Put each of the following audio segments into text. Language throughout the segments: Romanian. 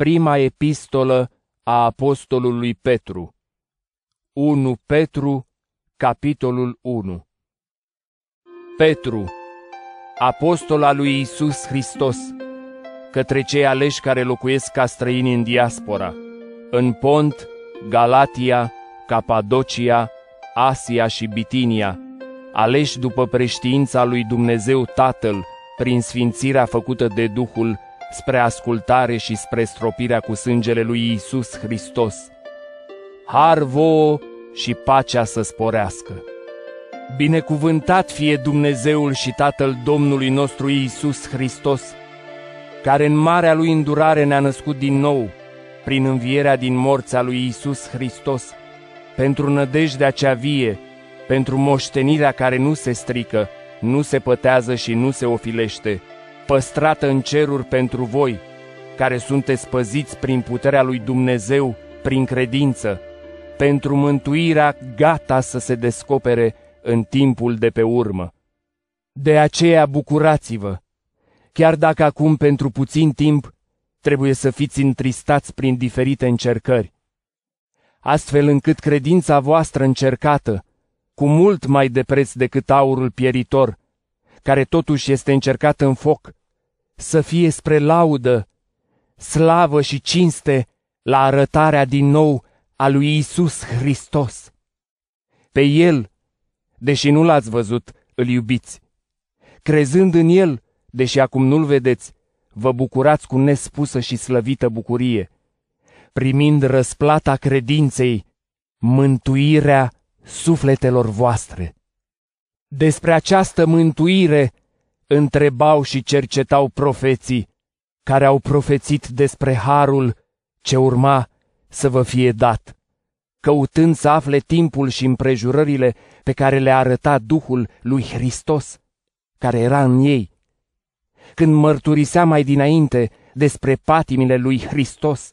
Prima epistolă a apostolului Petru. 1 Petru, capitolul 1 Petru, apostol al lui Isus Hristos, către cei aleși care locuiesc ca străini în diaspora, în Pont, Galatia, Capadocia, Asia și Bitinia, aleși după preștiința lui Dumnezeu Tatăl, prin sfințirea făcută de Duhul, spre ascultare și spre stropirea cu sângele lui Isus Hristos. Har vouă și pacea să sporească. Binecuvântat fie Dumnezeul și Tatăl Domnului nostru Iisus Hristos, care în marea lui îndurare ne-a născut din nou, prin învierea din morța lui Iisus Hristos, pentru nădejdea cea vie, pentru moștenirea care nu se strică, nu se pătează și nu se ofilește, păstrată în ceruri pentru voi, care sunteți păziți prin puterea lui Dumnezeu, prin credință, pentru mântuirea gata să se descopere în timpul de pe urmă. De aceea bucurați-vă, chiar dacă acum pentru puțin timp trebuie să fiți întristați prin diferite încercări, astfel încât credința voastră încercată, cu mult mai de preț decât aurul pieritor, care totuși este încercat în foc, să fie spre laudă, slavă și cinste la arătarea din nou a lui Isus Hristos. Pe El, deși nu l-ați văzut, îl iubiți. Crezând în El, deși acum nu-L vedeți, vă bucurați cu nespusă și slăvită bucurie, primind răsplata credinței, mântuirea sufletelor voastre. Despre această mântuire întrebau și cercetau profeții, care au profețit despre harul ce urma să vă fie dat, căutând să afle timpul și împrejurările pe care le arăta Duhul lui Hristos, care era în ei. Când mărturisea mai dinainte despre patimile lui Hristos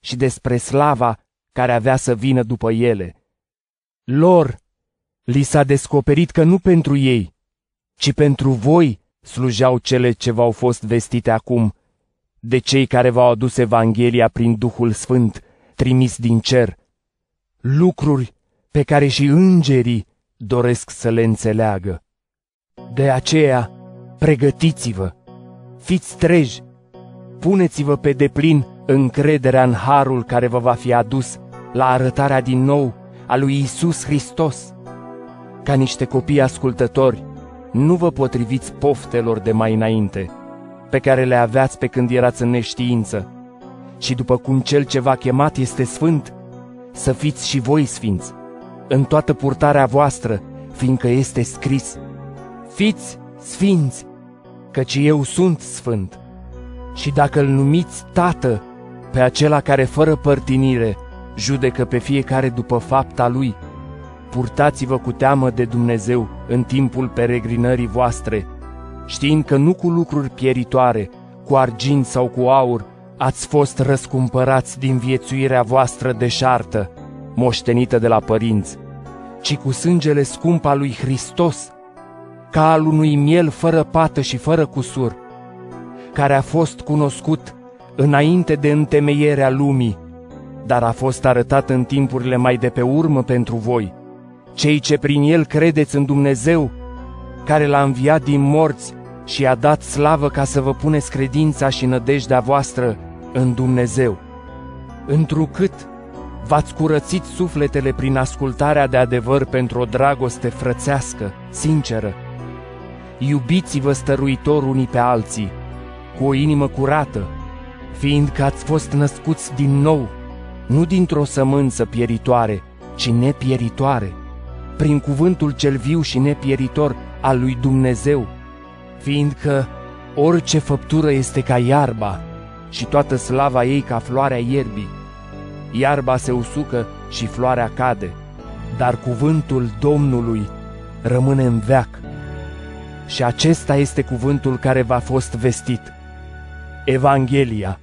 și despre slava care avea să vină după ele. Lor li s-a descoperit că nu pentru ei, ci pentru voi slujeau cele ce v-au fost vestite acum, de cei care v-au adus Evanghelia prin Duhul Sfânt, trimis din cer, lucruri pe care și îngerii doresc să le înțeleagă. De aceea, pregătiți-vă, fiți treji, puneți-vă pe deplin încrederea în harul care vă va fi adus la arătarea din nou a lui Isus Hristos. Ca niște copii ascultători, nu vă potriviți poftelor de mai înainte, pe care le aveați pe când erați în neștiință, și după cum cel ce v-a chemat este sfânt, să fiți și voi sfinți, în toată purtarea voastră, fiindcă este scris, Fiți sfinți, căci eu sunt sfânt. Și dacă îl numiți Tată pe acela care fără părtinire judecă pe fiecare după fapta lui, purtați-vă cu teamă de Dumnezeu în timpul peregrinării voastre, știind că nu cu lucruri pieritoare, cu argint sau cu aur, ați fost răscumpărați din viețuirea voastră deșartă, moștenită de la părinți, ci cu sângele scump al lui Hristos, ca al unui miel fără pată și fără cusur, care a fost cunoscut înainte de întemeierea lumii, dar a fost arătat în timpurile mai de pe urmă pentru voi, cei ce prin el credeți în Dumnezeu, care l-a înviat din morți și a dat slavă ca să vă puneți credința și nădejdea voastră în Dumnezeu. Întrucât v-ați curățit sufletele prin ascultarea de adevăr pentru o dragoste frățească, sinceră. Iubiți-vă stăruitor unii pe alții, cu o inimă curată, fiindcă ați fost născuți din nou, nu dintr-o sămânță pieritoare, ci nepieritoare, prin cuvântul cel viu și nepieritor al lui Dumnezeu, fiindcă orice făptură este ca iarba și toată slava ei ca floarea ierbii. Iarba se usucă și floarea cade, dar cuvântul Domnului rămâne în veac. Și acesta este cuvântul care v-a fost vestit. Evanghelia